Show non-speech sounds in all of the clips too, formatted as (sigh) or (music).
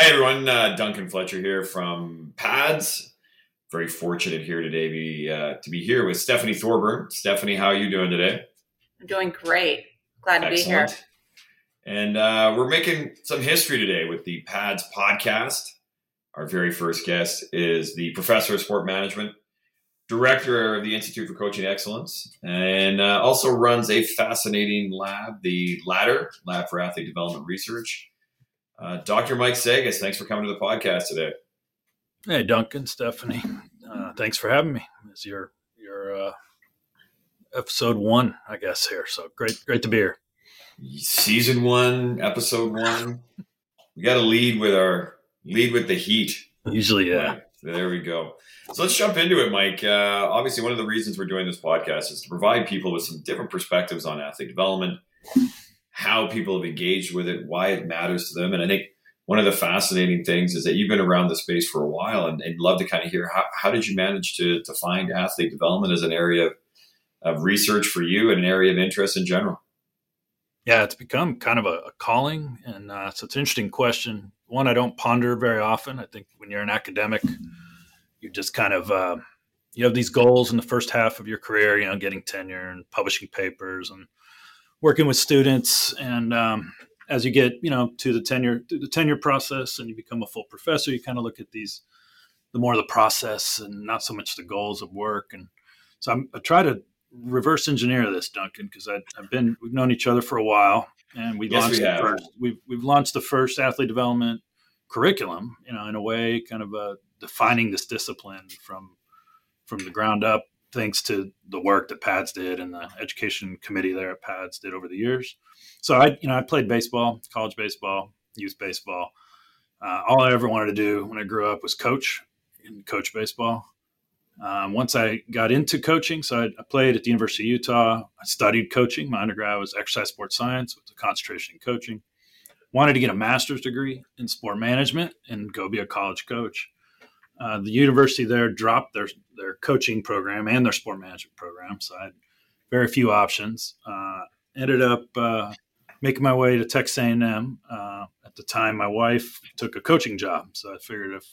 Hi, everyone. Uh, Duncan Fletcher here from PAADS. Very fortunate here today be, uh, to be here with Stephanie Thorburn. Stephanie, how are you doing today? I'm doing great. Glad to Excellent. be here. And uh, we're making some history today with the PAADS podcast. Our very first guest is the professor of sport management, director of the Institute for Coaching Excellence, and uh, also runs a fascinating lab, the Ladder Lab for Athlete Development Research. Uh, Dr. Mike Sagas, thanks for coming to the podcast today. Hey, Duncan, Stephanie, uh, thanks for having me. It's your your uh, episode one, I guess here. So great, great to be here. Season one, episode one. we got to lead with our lead with the heat. Usually, yeah. Right, there we go. So let's jump into it, Mike. Uh, obviously, one of the reasons we're doing this podcast is to provide people with some different perspectives on athlete development how people have engaged with it, why it matters to them. And I think one of the fascinating things is that you've been around the space for a while and, and love to kind of hear how, how did you manage to, to find athlete development as an area of, of research for you and an area of interest in general? Yeah, it's become kind of a, a calling. And uh, so it's an interesting question. One I don't ponder very often. I think when you're an academic, you just kind of, uh, you have these goals in the first half of your career, you know, getting tenure and publishing papers and working with students and um, as you get you know to the tenure to the tenure process and you become a full professor you kind of look at these the more the process and not so much the goals of work. And so I'm, i try to reverse engineer this duncan because i've been we've known each other for a while and we yes, launched we the first we've, we've launched the first athlete development curriculum you know in a way kind of uh, defining this discipline from from the ground up thanks to the work that PAADS did and the education committee there at PAADS did over the years. So I, you know, I played baseball, college baseball, youth baseball. Uh, all I ever wanted to do when I grew up was coach and coach baseball. Um, once I got into coaching, so I, I, played at the University of Utah. I studied coaching. My undergrad was exercise sports science with a concentration in coaching. Wanted to get a master's degree in sport management and go be a college coach. Uh, the university there dropped their their coaching program and their sport management program, so I had very few options. Uh, ended up uh, making my way to Texas A&M. Uh, at the time, my wife took a coaching job, so I figured if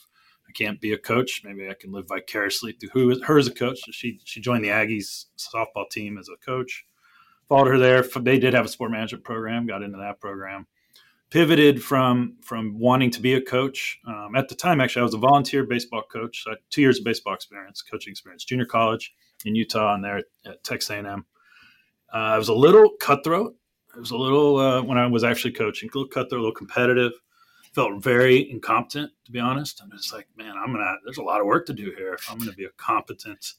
I can't be a coach, maybe I can live vicariously through who, her as a coach. She she joined the Aggies softball team as a coach. Followed her there. They did have a sport management program. Got into that program pivoted from from wanting to be a coach. Um, at the time, actually, I was a volunteer baseball coach. So two years of baseball experience, coaching experience, junior college in Utah, and there at, Texas A&M. Uh, I was a little cutthroat. It was a little uh, when I was actually coaching, a little cutthroat, a little competitive. Felt very incompetent, to be honest. I'm just like, man, I'm gonna. There's a lot of work to do here if I'm gonna be a competent.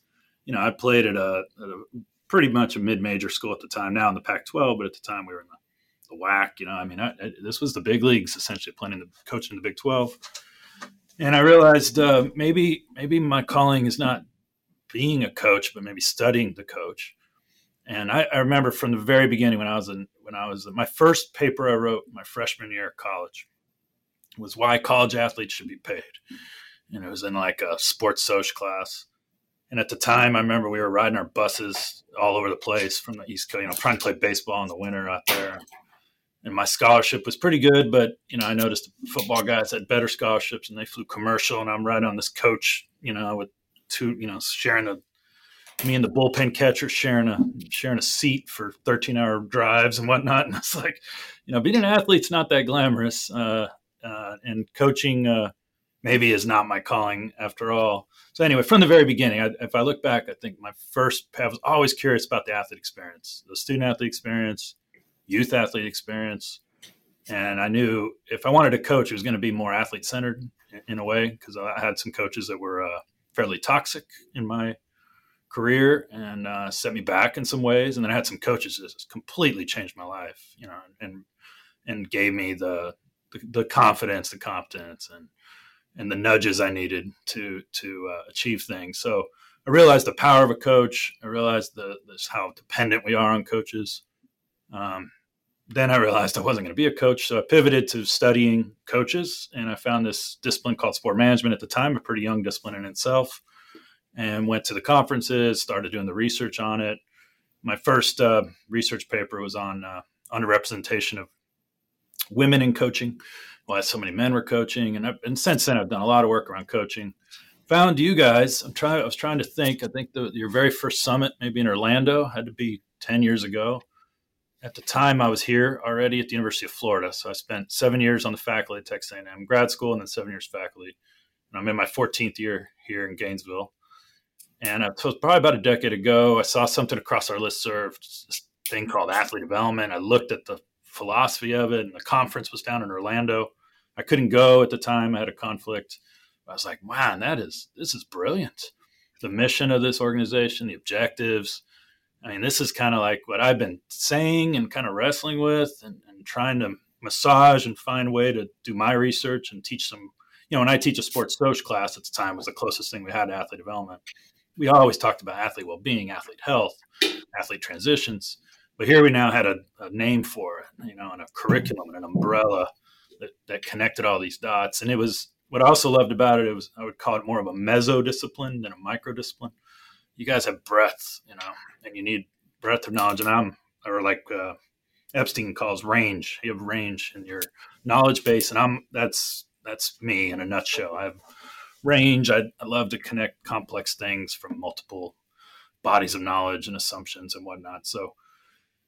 You know, I played at a, at a pretty much a mid-major school at the time. Now in the Pac-12, but at the time we were in the the WAC. You know, I mean, I, I, this was the big leagues essentially playing the coaching in the Big Twelve, and I realized uh, maybe maybe my calling is not being a coach, but maybe studying the coach. And I, I remember from the very beginning when I was in when I was my first paper I wrote my freshman year of college was why college athletes should be paid, and it was in like a sports social class. And at the time, I remember we were riding our buses all over the place from the East Coast, you know, trying to play baseball in the winter out there and my scholarship was pretty good, but you know, I noticed football guys had better scholarships and they flew commercial and I'm right on this coach, you know, with two, you know, sharing a me and the bullpen catcher sharing a sharing a seat for 13 hour drives and whatnot. And it's like, you know, being an athlete's not that glamorous. Uh, uh, and coaching uh, maybe is not my calling after all. So anyway, from the very beginning, I, if I look back, I think my first I was always curious about the athlete experience, the student athlete experience, youth athlete experience. And I knew if I wanted to coach, it was going to be more athlete centered in a way because I had some coaches that were uh, fairly toxic in my career and uh, set me back in some ways. And then I had some coaches that completely changed my life, you know, and and gave me the the, the confidence, the competence, and and the nudges I needed to to uh, achieve things. So I realized the power of a coach. I realized the this how dependent we are on coaches. Um, then I realized I wasn't going to be a coach. So I pivoted to studying coaches and I found this discipline called sport management at the time, a pretty young discipline in itself, and went to the conferences, started doing the research on it. My first uh, research paper was on uh, underrepresentation of women in coaching. why so many men were coaching, and, I've, and since then I've done a lot of work around coaching. Found you guys. I'm trying. I was trying to think. I think the, your very first summit, maybe in Orlando, had to be ten years ago. At the time, I was here already at the University of Florida, so I spent seven years on the faculty at Texas A&M grad school, and then seven years faculty. And I'm in my 14th year here in Gainesville. And it was probably about a decade ago. I saw something across our list serve, this thing called athlete development. I looked at the philosophy of it, and the conference was down in Orlando. I couldn't go at the time; I had a conflict. I was like, "Man, that is this is brilliant." The mission of this organization, the objectives. I mean, this is kind of like what I've been saying and kind of wrestling with, and, and trying to massage and find a way to do my research and teach some. You know, when I teach a sports social class at the time was the closest thing we had to athlete development. We always talked about athlete well-being, athlete health, athlete transitions but here we now had a, a, name for it, you know, and a curriculum and an umbrella that, that connected all these dots. And it was what I also loved about it. It was I would call it more of a meso discipline than a micro discipline. You guys have breadth, you know, and you need breadth of knowledge. And I'm or like uh, Epstein calls range. You have range in your knowledge base, and I'm that's that's me in a nutshell. I have range. I, I love to connect complex things from multiple bodies of knowledge and assumptions and whatnot. So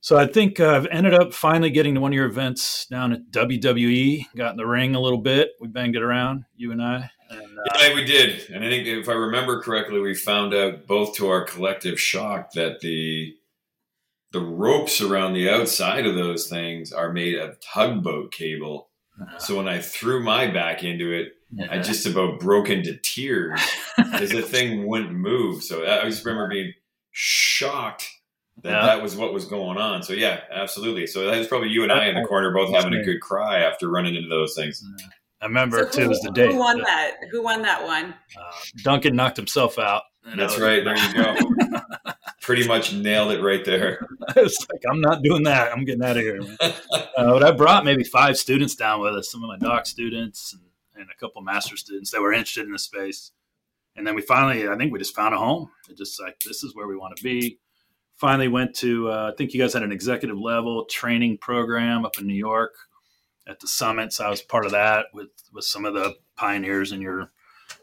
so I think uh, I've ended up finally getting to one of your events down at WWE. Got in the ring a little bit. We banged it around, you and I. And, uh, yeah, we did. And I think if I remember correctly, we found out both to our collective shock that the the ropes around the outside of those things are made of tugboat cable. Uh, so when I threw my back into it, yeah. I just about broke into tears (laughs) because the thing wouldn't move. So I just remember being shocked that yeah. that was what was going on. So yeah, absolutely. So that was probably you and I in the corner both having a good cry after running into those things. I remember so too was the day. Who won that? Who won that one? Uh, Duncan knocked himself out. That's right. There you go. (laughs) Pretty much nailed it right there. (laughs) it's like I'm not doing that. I'm getting out of here. uh, but I brought maybe five students down with us. Some of my doc students and, and a couple master students that were interested in the space. And then we finally, I think we just found a home. It just like this is where we want to be finally went to uh, i think you guys had an executive level training program up in new york at the summits. I was part of that with with some of the pioneers in your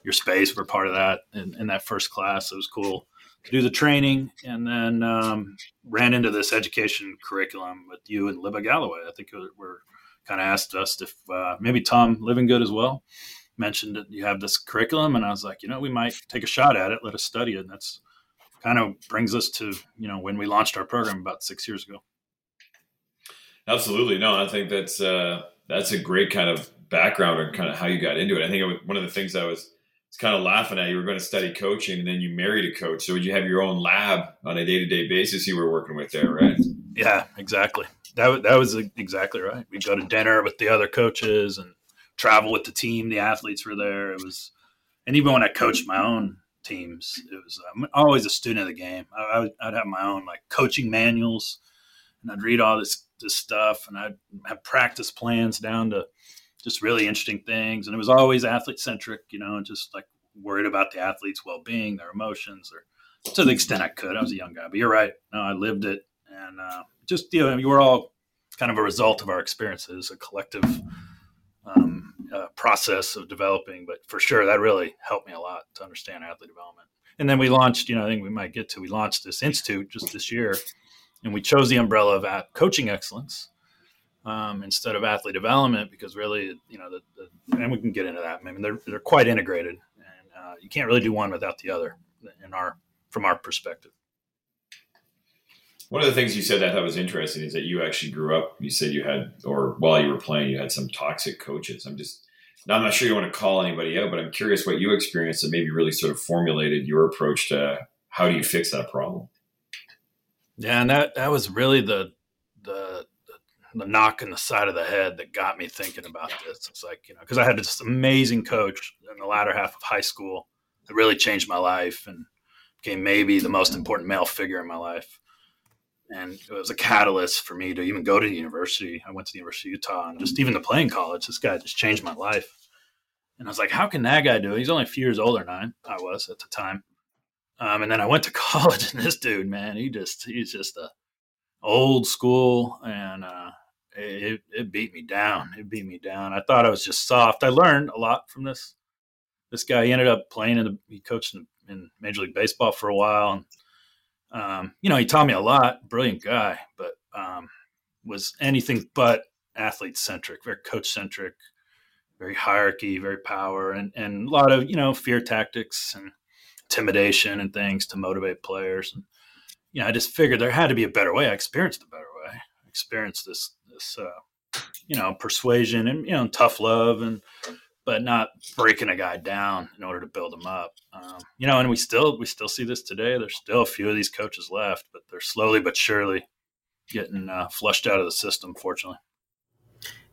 your space were part of that in, in that first class. It was cool to do the training and then um, ran into this education curriculum with you and libba galloway. I think we're kind of asked us if uh, maybe tom livingood as well mentioned that you have this curriculum. And i was like you know we might take a shot at it. Let us study it. And that's kind of brings us to you know when we launched our program about six years ago. Absolutely, no, I think that's uh, that's a great kind of background or kind of how you got into it. I think it was, one of the things I was, was kind of laughing at. You were going to study coaching, and then you married a coach. So would you have your own lab on a day to day basis? You were working with there, right? Yeah, exactly. That that was exactly right. We'd go to dinner with the other coaches and travel with the team. The athletes were there. It was, and even when I coached my own teams. It was I'm always a student of the game. I, would, I'd have my own like coaching manuals, and I'd read all this this stuff, and I'd have practice plans down to just really interesting things. And it was always athlete centric, you know, and just like worried about the athlete's well being, their emotions, or to the extent I could. I was a young guy, but you're right. No, I lived it, and uh, just you know, you were all kind of a result of our experiences, a collective. Um, uh, process of developing. But for sure, that really helped me a lot to understand athlete development. And then we launched, you know, I think we might get to, we launched this institute just this year, and we chose the umbrella of coaching excellence um, instead of athlete development because really, you know, the, the, and we can get into that. I mean, they're they're quite integrated, and uh, you can't really do one without the other in our from our perspective. One of the things you said that I thought was interesting is that you actually grew up. You said you had, or while you were playing, you had some toxic coaches. I'm just, I'm not sure you want to call anybody out, but I'm curious what you experienced that maybe really sort of formulated your approach to how do you fix that problem. Yeah, and that that was really the the the knock in the side of the head that got me thinking about this. It's like you know because I had this amazing coach in the latter half of high school that really changed my life and became maybe the most mm-hmm. important male figure in my life and it was a catalyst for me to even go to the university. I went to the University of Utah, and just even to play in college, this guy just changed my life. And I was like, how can that guy do it? He's only a few years older than I, was at the time. Um, and then I went to (laughs) college, and this dude, man, he just he's just a old school, and uh, it, it beat me down. It beat me down. I thought I was just soft. I learned a lot from this. This guy he ended up playing in the, he coached in, in Major League Baseball for a while. And, um, you know, he taught me a lot. Brilliant guy, but um, was anything but athlete centric, very coach centric, very hierarchy, very power, and and a lot of you know fear tactics and intimidation and things to motivate players. And you know, I just figured there had to be a better way. I experienced a better way. I experienced this this uh, you know persuasion and you know tough love and but not breaking a guy down in order to build him up. Um, you know, and we still we still see this today. There's still a few of these coaches left, but they're slowly but surely getting uh, flushed out of the system. Fortunately.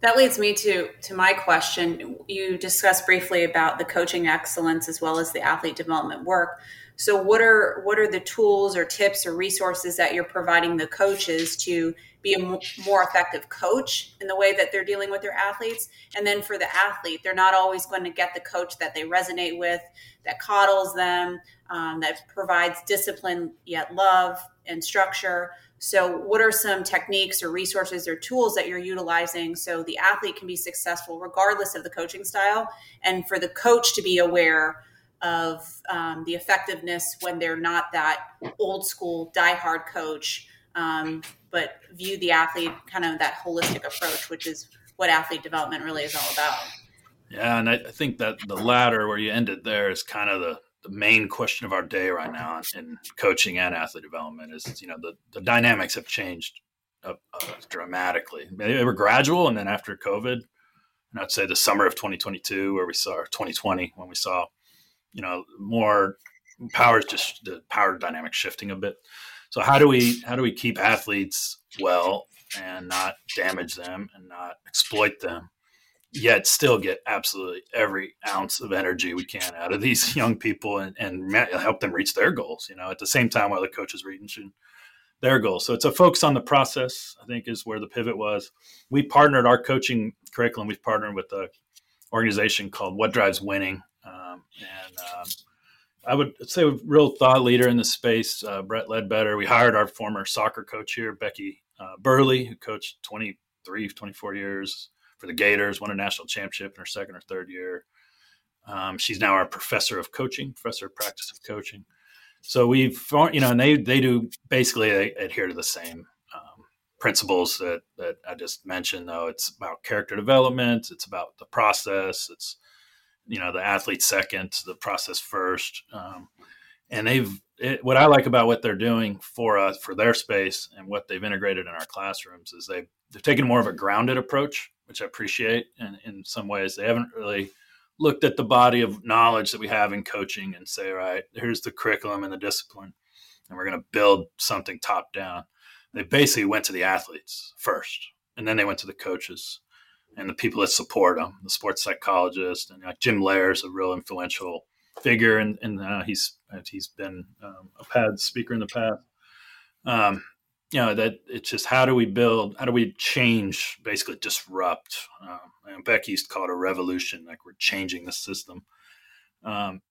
That leads me to to my question. You discussed briefly about the coaching excellence as well as the athlete development work. So, what are what are the tools or tips or resources that you're providing the coaches to be a more effective coach in the way that they're dealing with their athletes? And then for the athlete, they're not always going to get the coach that they resonate with, that coddles them, um, that provides discipline yet love and structure. So, what are some techniques or resources or tools that you're utilizing so the athlete can be successful regardless of the coaching style, and for the coach to be aware of um, the effectiveness when they're not that old school diehard coach, um, but view the athlete kind of that holistic approach, which is what athlete development really is all about. Yeah, and I, I think that the latter, where you ended there, is kind of the the main question of our day right now in coaching and athlete development is you know the, the dynamics have changed uh, uh, dramatically they were gradual and then after covid and i'd say the summer of 2022 where we saw 2020 when we saw you know more power just the power dynamic shifting a bit so how do we how do we keep athletes well and not damage them and not exploit them yet still get absolutely every ounce of energy we can out of these (laughs) young people and, and help them reach their goals, you know, at the same time while the coaches reaching their goals. So it's a focus on the process, I think is where the pivot was. We partnered our coaching curriculum. We've partnered with an organization called What Drives Winning. Um, and um, I would say a real thought leader in the space, uh, Brett Ledbetter. We hired our former soccer coach here, Becky uh, Burleigh, who coached 23, 24 years for the Gators, won a national championship in her second or third year. Um, she's now our professor of coaching, professor of practice of coaching. So we've, you know, and they they do basically adhere to the same um, principles that that I just mentioned. Though it's about character development, it's about the process, it's you know the athlete second, the process first, um, and they've it, what I like about what they're doing for us for their space and what they've integrated in our classrooms is they they've taken more of a grounded approach which I appreciate. And in some ways, they haven't really looked at the body of knowledge that we have in coaching and say, right, here's the curriculum and the discipline, and we're going to build something top down. They basically went to the athletes first, and then they went to the coaches and the people that support them, the sports psychologist, and like Jim is a real influential figure, and, and uh, he's he's been um, a PAD speaker in the past. Um, you know that it's just how do we build how do we change basically disrupt um, and becky used to call it a revolution like we're changing the system um,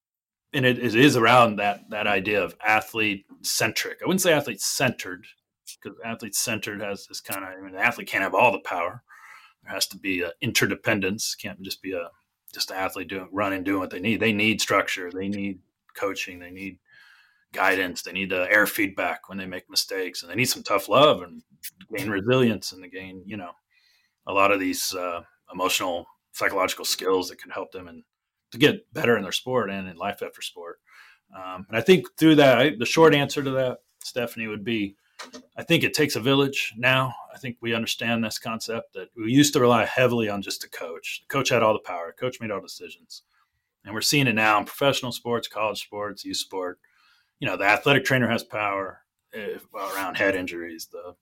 and it, it is around that that idea of athlete centric i wouldn't say athlete centered because athlete centered has this kind of i mean the athlete can't have all the power there has to be a interdependence can't just be a just an athlete doing running doing what they need they need structure they need coaching they need guidance. They need the air feedback when they make mistakes, and they need some tough love and gain resilience and to gain, you know, a lot of these uh, emotional, psychological skills that can help them and to get better in their sport and in life after sport. Um, and I think through that, I, the short answer to that, Stephanie, would be I think it takes a village now. I think we understand this concept that we used to rely heavily on just a coach. The coach had all the power, the coach made all decisions. And we're seeing it now in professional sports, college sports, youth sport you know the athletic trainer has power if, around head injuries the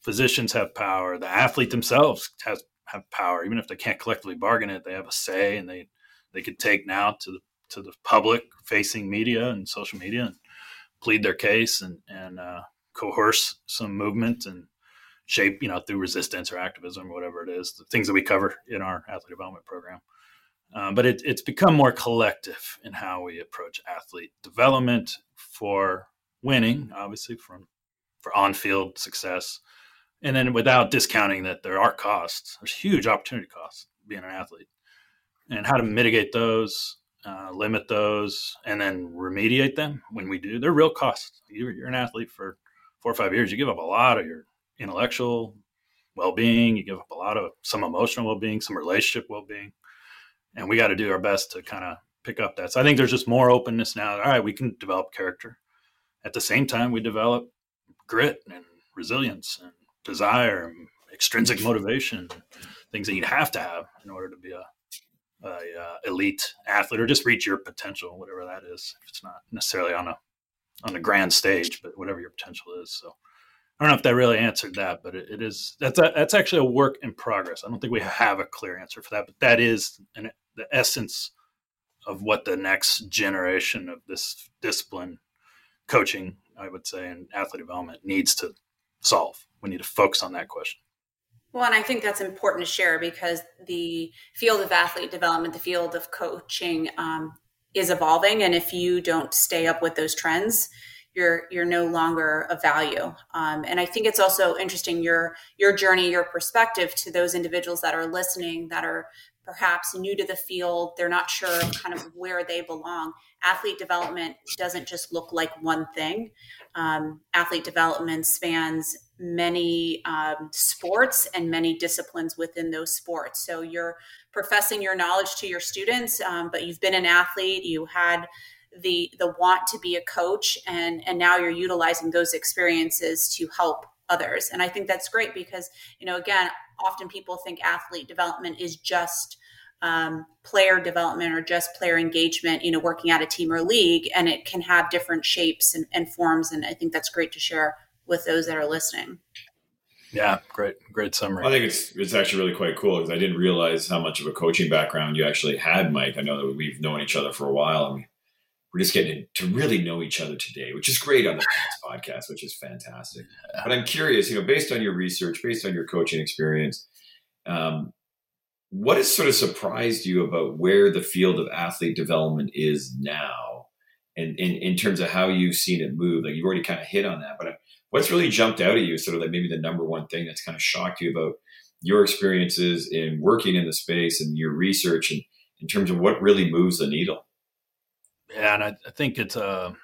physicians have power the athlete themselves has have power even if they can't collectively bargain it they have a say and they they could take now to the to the public facing media and social media and plead their case and and uh, coerce some movement and shape you know through resistance or activism or whatever it is the things that we cover in our athlete development program um, but it, it's become more collective in how we approach athlete development for winning, obviously from for on-field success, and then without discounting that there are costs, there's huge opportunity costs being an athlete, and how to mitigate those, uh, limit those, and then remediate them when we do. They're real costs. You're, you're an athlete for four or five years. You give up a lot of your intellectual well-being. You give up a lot of some emotional well-being, some relationship well-being, and we got to do our best to kind of pick up that. So I think there's just more openness now. All right, we can develop character. At the same time, we develop grit and resilience and desire and extrinsic motivation, things that you'd have to have in order to be a, a uh, elite athlete or just reach your potential, whatever that is. If it's not necessarily on a on the grand stage, but whatever your potential is. So I don't know if that really answered that, but it, it is that's a, that's actually a work in progress. I don't think we have a clear answer for that, but that is an, the essence of what the next generation of this discipline, coaching, I would say, and athlete development needs to solve. We need to focus on that question. Well, and I think that's important to share because the field of athlete development, the field of coaching, um, is evolving, and if you don't stay up with those trends, you're you're no longer of value. Um, and I think it's also interesting your your journey, your perspective to those individuals that are listening that are perhaps new to the field. They're not sure kind of where they belong. Athlete development doesn't just look like one thing. Um, athlete development spans many um, sports and many disciplines within those sports. So you're professing your knowledge to your students, um, but you've been an athlete, you had the the want to be a coach, and and now you're utilizing those experiences to help others. And I think that's great because you know again, often people think athlete development is just um, player development or just player engagement, you know, working at a team or league, and it can have different shapes and, and forms. And I think that's great to share with those that are listening. Yeah, great, great summary. I think it's it's actually really quite cool because I didn't realize how much of a coaching background you actually had, Mike. I know that we've known each other for a while, and we're just getting to really know each other today, which is great on the podcast, which is fantastic. But I'm curious, you know, based on your research, based on your coaching experience, um, what has sort of surprised you about where the field of athlete development is now, and in, in terms of how you've seen it move? Like you've already kind of hit on that, but uh, what's really jumped out at you sort of like maybe the number one thing that's kind of shocked you about your experiences in working in the space and your research and in terms of what really moves the needle yeah and i, I think it's a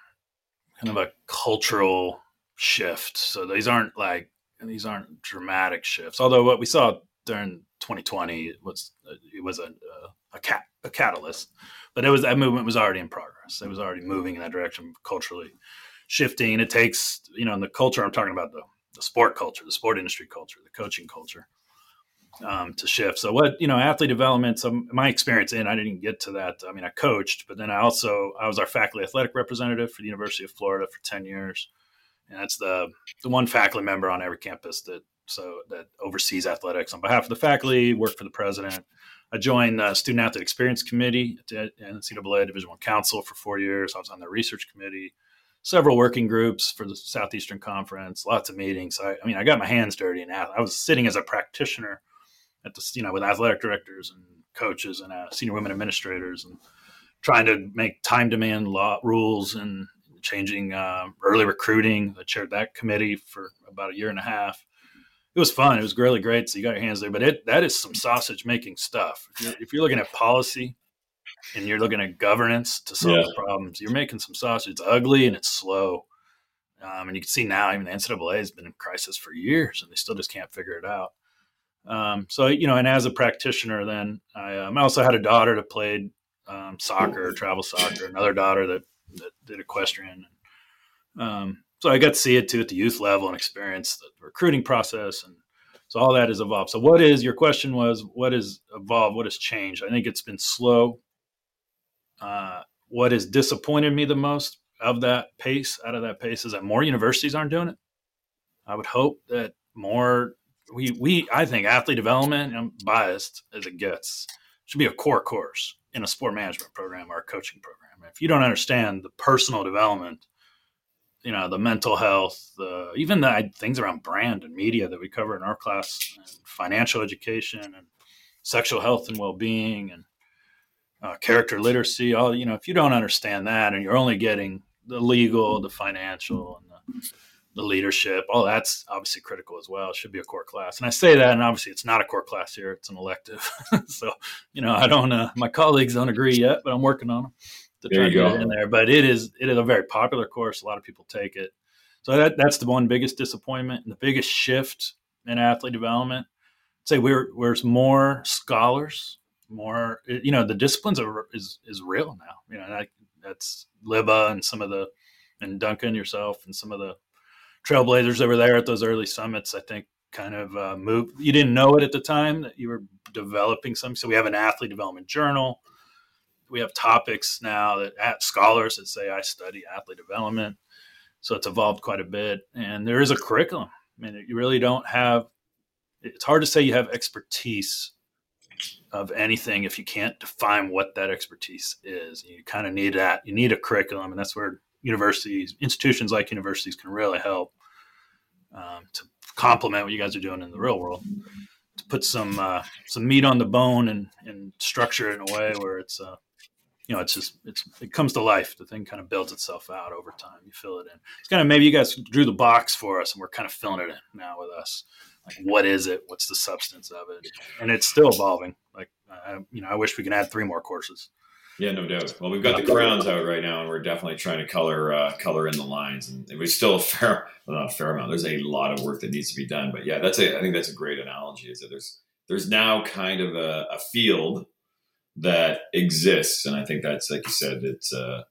kind of a cultural shift so these aren't like these aren't dramatic shifts although what we saw during 2020 was it was a a, cat, a catalyst but it was that movement was already in progress it was already moving in that direction culturally shifting. It takes, you know, in the culture, I'm talking about the, the sport culture, the sport industry culture, the coaching culture um, to shift. So what, you know, athlete development, so my experience in, I didn't get to that. I mean, I coached, but then I also, I was our faculty athletic representative for the University of Florida for 10 years. And that's the, the one faculty member on every campus that, so that oversees athletics on behalf of the faculty, work for the president. I joined the Student Athlete Experience Committee at NCAA Division One Council for four years. I was on the research committee several working groups for the Southeastern Conference, lots of meetings. I, I mean, I got my hands dirty, and I was sitting as a practitioner at the you know with athletic directors and coaches and uh, senior women administrators, and trying to make time demand law rules and changing uh, early recruiting. I chaired that committee for about a year and a half. It was fun. It was really great. So you got your hands there, but it that is some sausage making stuff. If you're, if you're looking at policy and you're looking at governance to solve yeah. problems, you're making some sausage. It's ugly and it's slow. Um, and you can see now, even the NCAA has been in crisis for years, and they still just can't figure it out. Um, so you know, and as a practitioner, then I, um, I also had a daughter that played um, soccer, travel soccer, another daughter that, that did equestrian. Um, so I got to see it too at the youth level and experience the recruiting process, and so all that has evolved. So what is your question was what has evolved? What has changed? I think it's been slow uh, what has disappointed me the most of that pace, out of that pace, is that more universities aren't doing it. I would hope that more we we I think athlete development, I'm biased as it gets, should be a core course in a sport management program or a coaching program. If you don't understand the personal development, you know, the mental health, the even the things around brand and media that we cover in our class, financial education and sexual health and well-being and uh, character literacy. All you know, if you don't understand that, and you're only getting the legal, the financial, and the the leadership, all that's obviously critical as well. It should be a core class. And I say that, and obviously it's not a core class here; it's an elective. (laughs) so, you know, I don't. Uh, my colleagues don't agree yet, but I'm working on them to there try to get go. it in there. But it is it is a very popular course. A lot of people take it. So that that's the one biggest disappointment and the biggest shift in athlete development. I'd say we're there's more scholars, more you know the disciplines are is is real now. You know that, that's Libba and some of the and Duncan yourself and some of the trailblazers that were there at those early summits. I think kind of uh, moved. You didn't know it at the time that you were developing something. So we have an athlete development journal. We have topics now that at scholars that say I study athlete development. So it's evolved quite a bit, and there is a curriculum. I mean, you really don't have. It's hard to say you have expertise of anything if you can't define what that expertise is. You kind of need that. You need a curriculum, and that's where universities, institutions like universities, can really help um, to complement what you guys are doing in the real world. To put some uh, some meat on the bone and and structure it in a way where it's uh, you know, it's just it's it comes to life. The thing kind of builds itself out over time. You fill it in. It's kind of maybe you guys drew the box for us, and we're kind of filling it in now with us. Like, what is it? What's the substance of it? And it's still evolving. Like, uh, you know, I wish we could add three more courses. Yeah, no doubt. Well, we've got the crowns out right now, and we're definitely trying to color uh, color in the lines. And we still a fair, well, a fair amount. There's a lot of work that needs to be done. But yeah, that's a. I think that's a great analogy. Is that there's there's now kind of a, a field that exists, and I think that's like you said, it's uh,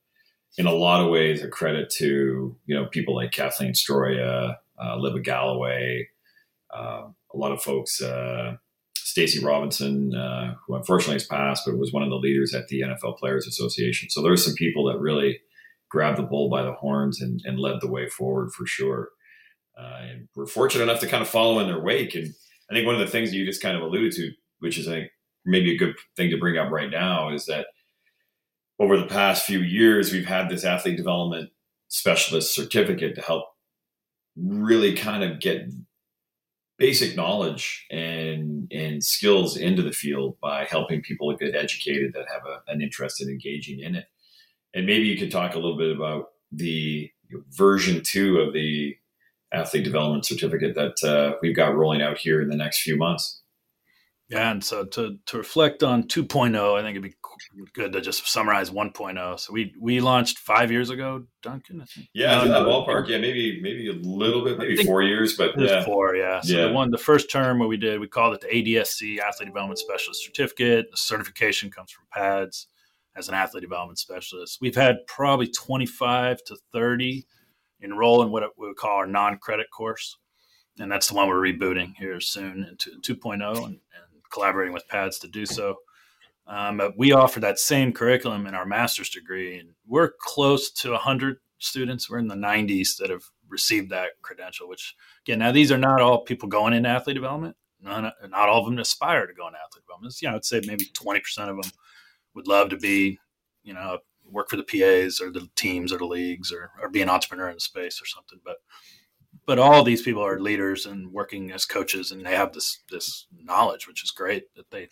in a lot of ways a credit to you know people like Kathleen Stroya, uh, Libba Galloway, uh, a lot of folks. Uh, Stacey Robinson, uh, who unfortunately has passed, but was one of the leaders at the NFL Players Association. So there's some people that really grabbed the bull by the horns and, and led the way forward for sure. Uh, and we're fortunate enough to kind of follow in their wake. And I think one of the things that you just kind of alluded to, which is I think maybe a good thing to bring up right now, is that over the past few years, we've had this athlete development specialist certificate to help really kind of get basic knowledge and and skills into the field by helping people get educated that have a, an interest in engaging in it. And maybe you could talk a little bit about the version two of the athlete development certificate that uh, we've got rolling out here in the next few months. Yeah, and so to, to reflect on 2.0, I think it'd be good to just summarize 1.0. So we we launched five years ago, Duncan. I think. Yeah, in that um, ballpark. Yeah, maybe maybe a little bit, maybe four years, but yeah. four. Yeah. So yeah. the one, the first term what we did, we called it the ADSC Athlete Development Specialist Certificate. The certification comes from PAADS as an athlete development specialist. We've had probably 25 to 30 enroll in what we would call our non-credit course, and that's the one we're rebooting here soon into 2.0 and, and collaborating with PAADS to do so. Um, but we offer that same curriculum in our master's degree, and we're close to 100 students. We're in the 90s that have received that credential. Which again, now these are not all people going into athlete development. None, not all of them aspire to go into athlete development. You know, I'd say maybe 20% of them would love to be, you know, work for the PAs or the teams or the leagues or, or be an entrepreneur in the space or something. But but all these people are leaders and working as coaches, and they have this this knowledge, which is great that they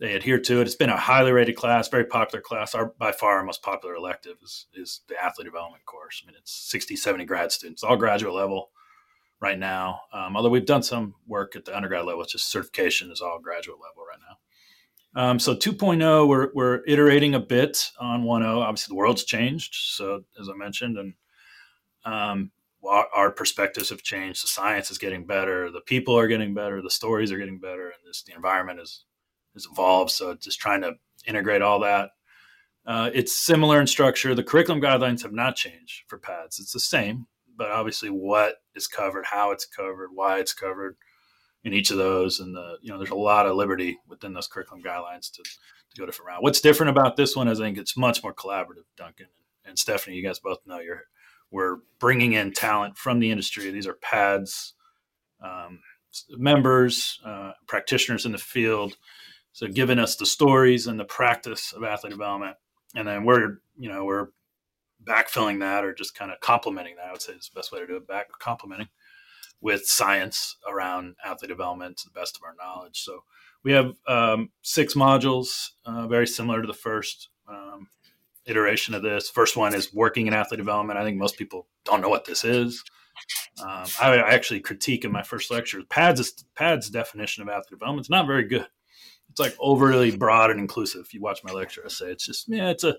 they adhere to it. It's been a highly rated class, very popular class. Our by far our most popular elective is is the athlete development course. I mean, it's 60, 70 grad students, all graduate level right now. Um, although we've done some work at the undergrad level, it's just certification is all graduate level right now. Um, so 2.0, we're, we're iterating a bit on 1.0. Obviously, the world's changed. So, as I mentioned, and um, our, our, perspectives have changed. The science is getting better. The people are getting better. The stories are getting better, and this, the environment is has evolved. So, just trying to integrate all that. Uh, it's similar in structure. The curriculum guidelines have not changed for PAADS. It's the same, but obviously, what is covered, how it's covered, why it's covered in each of those, and the you know there's a lot of liberty within those curriculum guidelines to, to go different route. What's different about this one is I think it's much more collaborative. Duncan and Stephanie, you guys both know you're we're bringing in talent from the industry. These are PAADS um, members, uh, practitioners in the field, so giving us the stories and the practice of athlete development, and then we're you know we're backfilling that or just kind of complementing that. I would say is the best way to do it. Back complementing with science around athlete development to the best of our knowledge. So we have um, six modules, uh, very similar to the first um, iteration of this. First one is working in athlete development. I think most people don't know what this is. Um, I, I, actually critique in my first lecture PAADS PAADS definition of athlete development is not very good. It's like overly broad and inclusive. If you watch my lecture, I say it's just yeah, it's a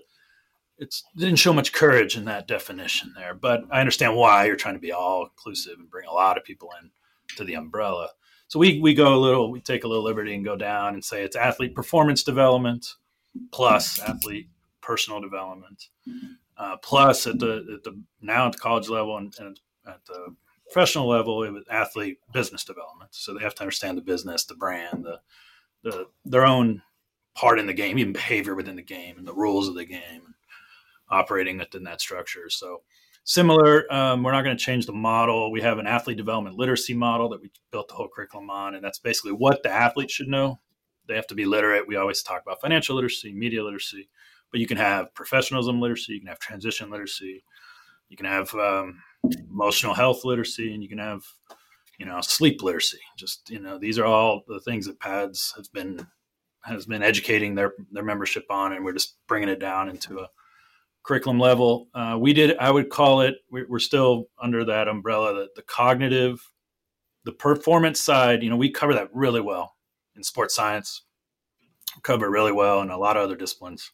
it's didn't show much courage in that definition there. But I understand why you're trying to be all inclusive and bring a lot of people in to the umbrella. So we we go a little, we take a little liberty and go down and say it's athlete performance development plus athlete personal development uh, plus at the at the now at the college level and, and at the professional level it was athlete business development. So they have to understand the business, the brand, the the their own part in the game, even behavior within the game and the rules of the game operating within that structure. So similar, um, we're not going to change the model. We have an athlete development literacy model that we built the whole curriculum on, and that's basically what the athlete should know. They have to be literate. We always talk about financial literacy, media literacy, but you can have professionalism literacy, you can have transition literacy, you can have um, emotional health literacy, and you can have you know sleep literacy. Just you know, these are all the things that PAADS has been has been educating their their membership on, and we're just bringing it down into a curriculum level. Uh, we did, I would call it, we're still under that umbrella, the, the cognitive, the performance side, you know, we cover that really well in sports science, cover it really well in a lot of other disciplines.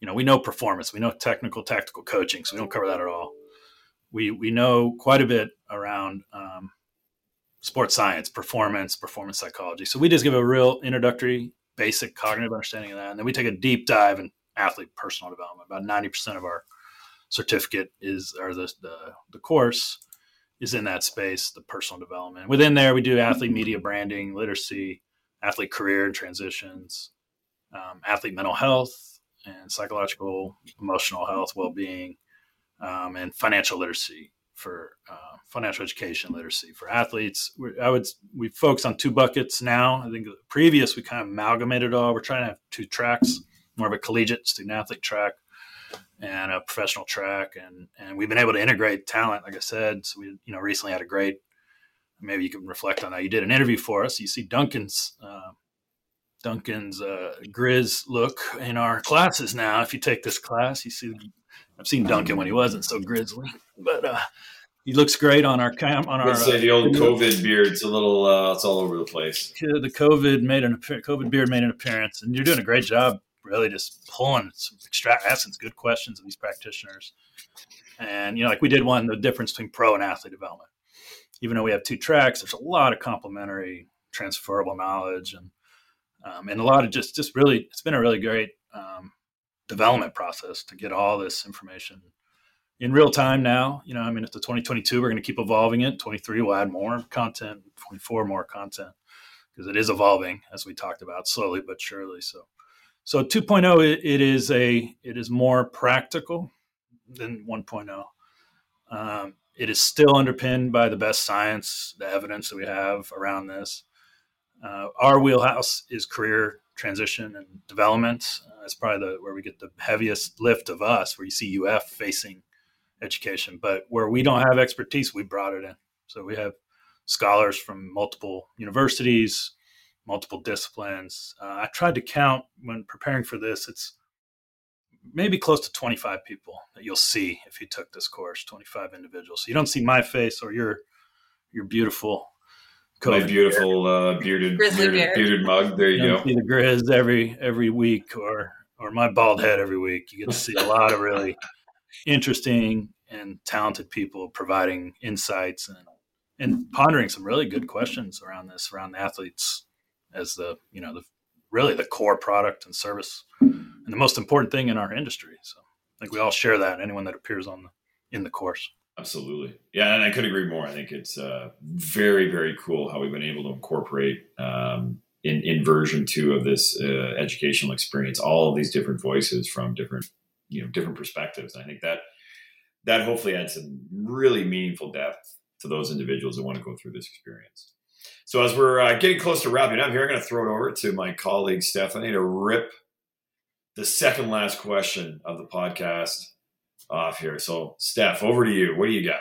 You know, we know performance, we know technical, tactical coaching, so we don't cover that at all. We, we know quite a bit around um, sports science, performance, performance psychology. So we just give a real introductory, basic cognitive understanding of that. And then we take a deep dive in athlete personal development. About 90% of our certificate is, or the, the, the course is in that space, the personal development. Within there, we do athlete media branding, literacy, athlete career and transitions, um, athlete mental health and psychological, emotional health, well being, um, and financial literacy for uh, financial education literacy for athletes. we I would we focus on two buckets now. I think previous we kind of amalgamated all. We're trying to have two tracks more of a collegiate student athlete track and a professional track and and we've been able to integrate talent like i said so we you know recently had a great maybe you can reflect on that you did an interview for us you see duncan's uh, duncan's uh, grizz look in our classes now if you take this class you see i've seen duncan when he wasn't so grizzly but uh, he looks great on our cam on our. Say the old uh, COVID beard. It's a little. Uh, it's all over the place. The COVID made an COVID beard made an appearance, and you're doing a great job really just pulling some extract asking good questions of these practitioners. And you know, like we did one, the difference between pro and athlete development. Even though we have two tracks, there's a lot of complementary transferable knowledge and um, and a lot of just just really it's been a really great um, development process to get all this information in real time now. You know, I mean, it's the 2022, we're going to keep evolving it. 23, we'll add more content. 24, more content because it is evolving as we talked about slowly but surely. So so 2.0 it, it is a it is more practical than 1.0. Um, it is still underpinned by the best science, the evidence that we have around this. Uh, our wheelhouse is career transition and development. Uh, it's probably the, where we get the heaviest lift of us, where you see UF facing education. But where we don't have expertise, we brought it in. So we have scholars from multiple universities, multiple disciplines. Uh, I tried to count when preparing for this. It's maybe close to 25 people that you'll see if you took this course 25 individuals so you don't see my face or your your beautiful my beautiful uh, bearded bearded, bearded, mug there you, you go see the grizz every every week or or my bald head every week you get to see a lot of really interesting and talented people providing insights and and pondering some really good questions around this around athletes as the you know the really the core product and service and the most important thing in our industry. So I think we all share that. Anyone that appears on the in the course. Absolutely, yeah, and I couldn't agree more. I think it's uh, very very cool how we've been able to incorporate um, in in version two of this uh, educational experience all of these different voices from different you know different perspectives. And I think that that hopefully adds some really meaningful depth to those individuals that want to go through this experience. So as we're uh, getting close to wrapping up here, I'm going to throw it over to my colleague Stephanie to rip the second last question of the podcast off here. So, Steph, over to you. What do you got?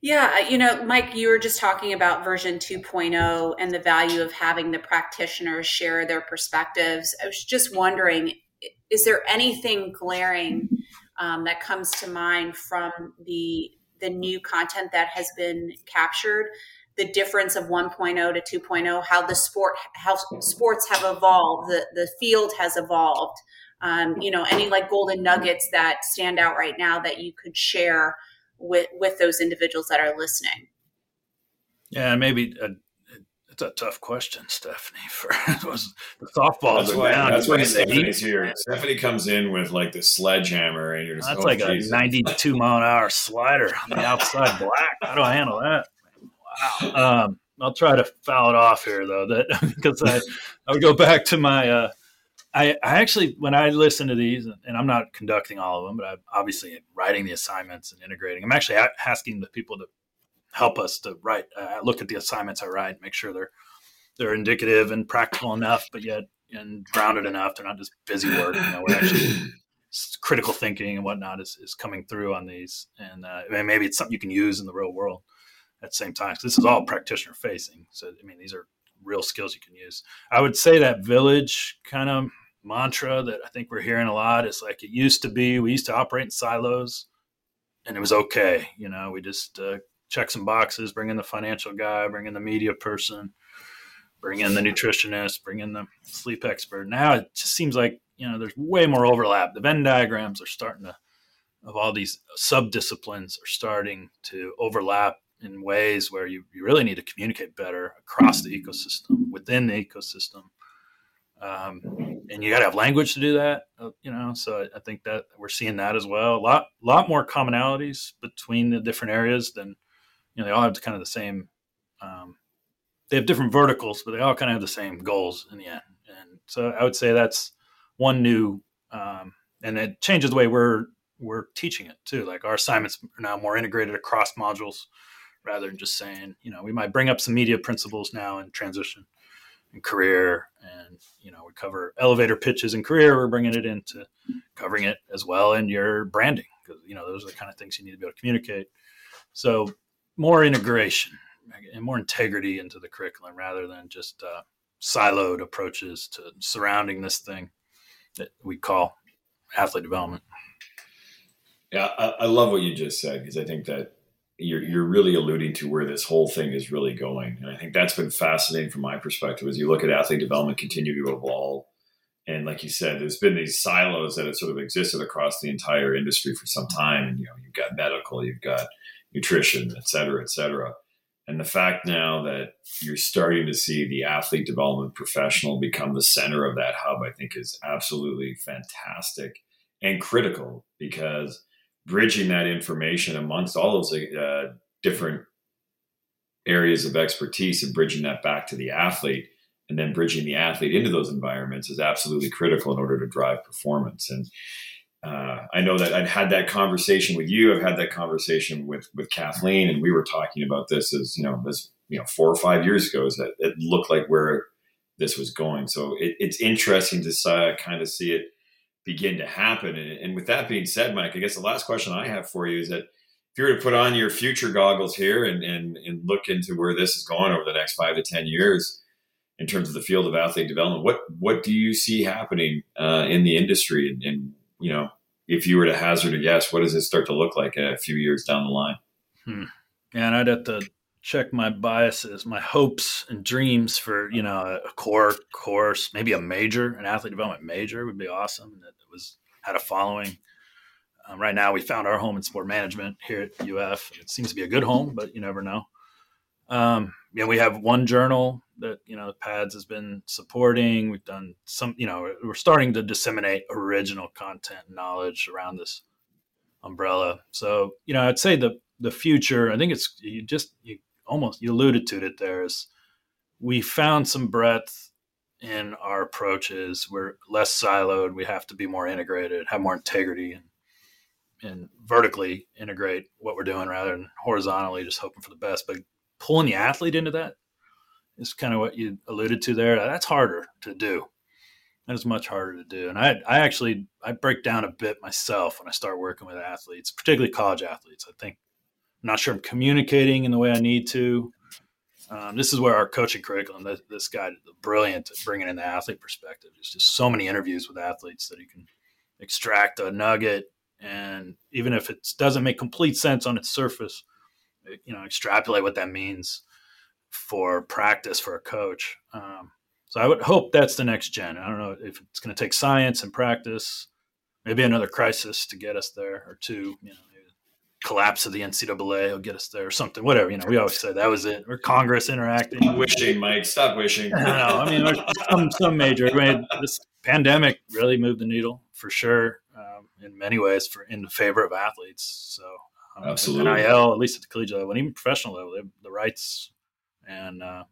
Yeah, you know, Mike, you were just talking about version 2.0 and the value of having the practitioners share their perspectives. I was just wondering, is there anything glaring um, that comes to mind from the the new content that has been captured the difference of 1.0 to 2.0 how the sport how sports have evolved the, the field has evolved um, you know any like golden nuggets that stand out right now that you could share with with those individuals that are listening? Yeah maybe a, it's a tough question stephanie (laughs) for was the softballs that's why, down. that's why stephanie's here. Stephanie comes in with like the sledgehammer and you're just that's oh, like Jesus. a 92 mile an hour slider on the outside black. How do i handle that? Wow. Um, I'll try to foul it off here though, that (laughs) because I I would go back to my uh, I, I actually, when I listen to these, and I'm not conducting all of them, but I'm obviously writing the assignments and integrating. I'm actually asking the people to help us to write, uh, look at the assignments I write, make sure they're they're indicative and practical enough, but yet and grounded enough. They're not just busy work. You know, we're actually (coughs) critical thinking and whatnot is, is coming through on these, and uh, maybe it's something you can use in the real world at the same time. So this is all practitioner facing. So I mean, these are real skills you can use. I would say that village kind of mantra that I think we're hearing a lot is like it used to be. We used to operate in silos, and it was okay. You know, we just uh, check some boxes, bring in the financial guy, bring in the media person, bring in the nutritionist, bring in the sleep expert. Now it just seems like you know there's way more overlap. The Venn diagrams are starting to of all these sub disciplines are starting to overlap in ways where you, you really need to communicate better across the ecosystem within the ecosystem. Um, and you got to have language to do that uh, you know so I, I, think that we're seeing that as well. A lot lot more commonalities between the different areas than you know they all have kind of the same um, they have different verticals but they all kind of have the same goals in the end. And so i would say that's one new um, and it changes the way we're we're teaching it too. Like our assignments are now more integrated across modules rather than just saying, you know, we might bring up some media principles now in transition and career. And, you know, we cover elevator pitches in career. We're bringing it into covering it as well in your branding because, you know, those are the kind of things you need to be able to communicate. So more integration and more integrity into the curriculum rather than just uh, siloed approaches to surrounding this thing that we call athlete development. Yeah, I, I love what you just said because I think that you're you're really alluding to where this whole thing is really going, and I think that's been fascinating from my perspective as you look at athlete development continue to evolve. And like you said, there's been these silos that have sort of existed across the entire industry for some time. And you know, you've got medical, you've got nutrition, et cetera, et cetera. And the fact now that you're starting to see the athlete development professional become the center of that hub, I think is absolutely fantastic and critical because bridging that information amongst all those uh, different areas of expertise and bridging that back to the athlete and then bridging the athlete into those environments is absolutely critical in order to drive performance and uh, I know that I'd had that conversation with you. I've had that conversation with with Kathleen, and we were talking about this as you know, as you know, four or five years ago. Is that it looked like where this was going? So it, it's interesting to uh, kind of see it begin to happen. And, and, with that being said, Mike, I guess the last question I have for you is that if you were to put on your future goggles here and, and, and look into where this is going over the next five to 10 years in terms of the field of athlete development, what, what do you see happening uh, in the industry? And, and, you know, if you were to hazard a guess, what does it start to look like a few years down the line? Hmm. And I'd have to check my biases, my hopes and dreams for you know a core course, maybe a major, an athlete development major would be awesome. That was had a following. Um, right now, we found our home in sport management here at UF. It seems to be a good home, but you never know. Um, you know, we have one journal that you know PAADS has been supporting. We've done some, you know, we're starting to disseminate original content knowledge around this umbrella. So you know, I'd say the the future. I think it's you just you almost you alluded to it there is we found some breadth in our approaches. We're less siloed. We have to be more integrated have more integrity and and vertically integrate what we're doing rather than horizontally just hoping for the best. But pulling the athlete into that is kind of what you alluded to there. That's harder to do. That is much harder to do. And i i actually i break down a bit myself when i start working with athletes particularly college athletes. I think I'm not sure I'm communicating in the way I need to. Um, this is where our coaching curriculum, this, this guy, brilliant at bringing in the athlete perspective. There's just so many interviews with athletes that he can extract a nugget and even if it doesn't make complete sense on its surface, you know, extrapolate what that means for practice for a coach. Um, so I would hope that's the next gen. I don't know if it's going to take science and practice, maybe another crisis to get us there, or two. You know, collapse of the NCAA will get us there, or something. Whatever. You know, we always say that was it. Or Congress interacting. Stop wishing, Mike. Stop wishing. (laughs) I know. I mean, some some major. I mean, this pandemic really moved the needle for sure. Um, in many ways, for in favor of athletes. So um, absolutely, NIL, at least at the collegiate level, and even professional level, the rights and uh,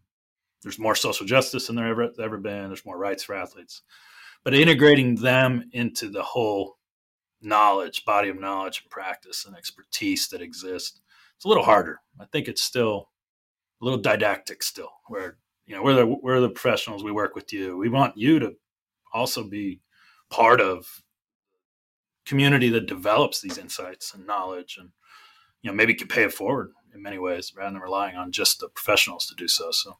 there's more social justice than there ever ever been. There's more rights for athletes, but integrating them into the whole knowledge, body of knowledge and practice and expertise that exists, it's a little harder. I think it's still a little didactic still. Where you know we're the we're the professionals. We work with you. We want you to also be part of community that develops these insights and knowledge and you know maybe can pay it forward in many ways rather than relying on just the professionals to do so so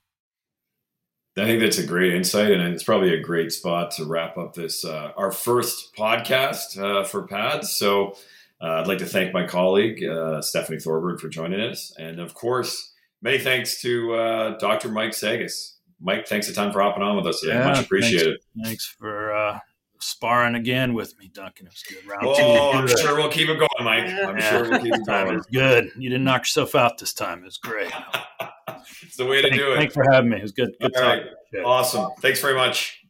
I think that's a great insight, and it's probably a great spot to wrap up this uh, our first podcast uh, for PAADS. So uh, I'd like to thank my colleague uh, Stephanie Thorburn for joining us, and of course, many thanks to uh, Dr. Mike Sagas. Mike, thanks a ton for hopping on with us today. Yeah, Much appreciated. Thanks, thanks for uh, sparring again with me, Duncan. It was good. Round oh, two. I'm sure we'll keep it going, Mike. I'm yeah. sure we'll keep it going. It was good. You didn't knock yourself out this time. It was great. (laughs) it's the way to thanks, do it. Thanks for having me. It was good. Good All right. Awesome. Thanks very much.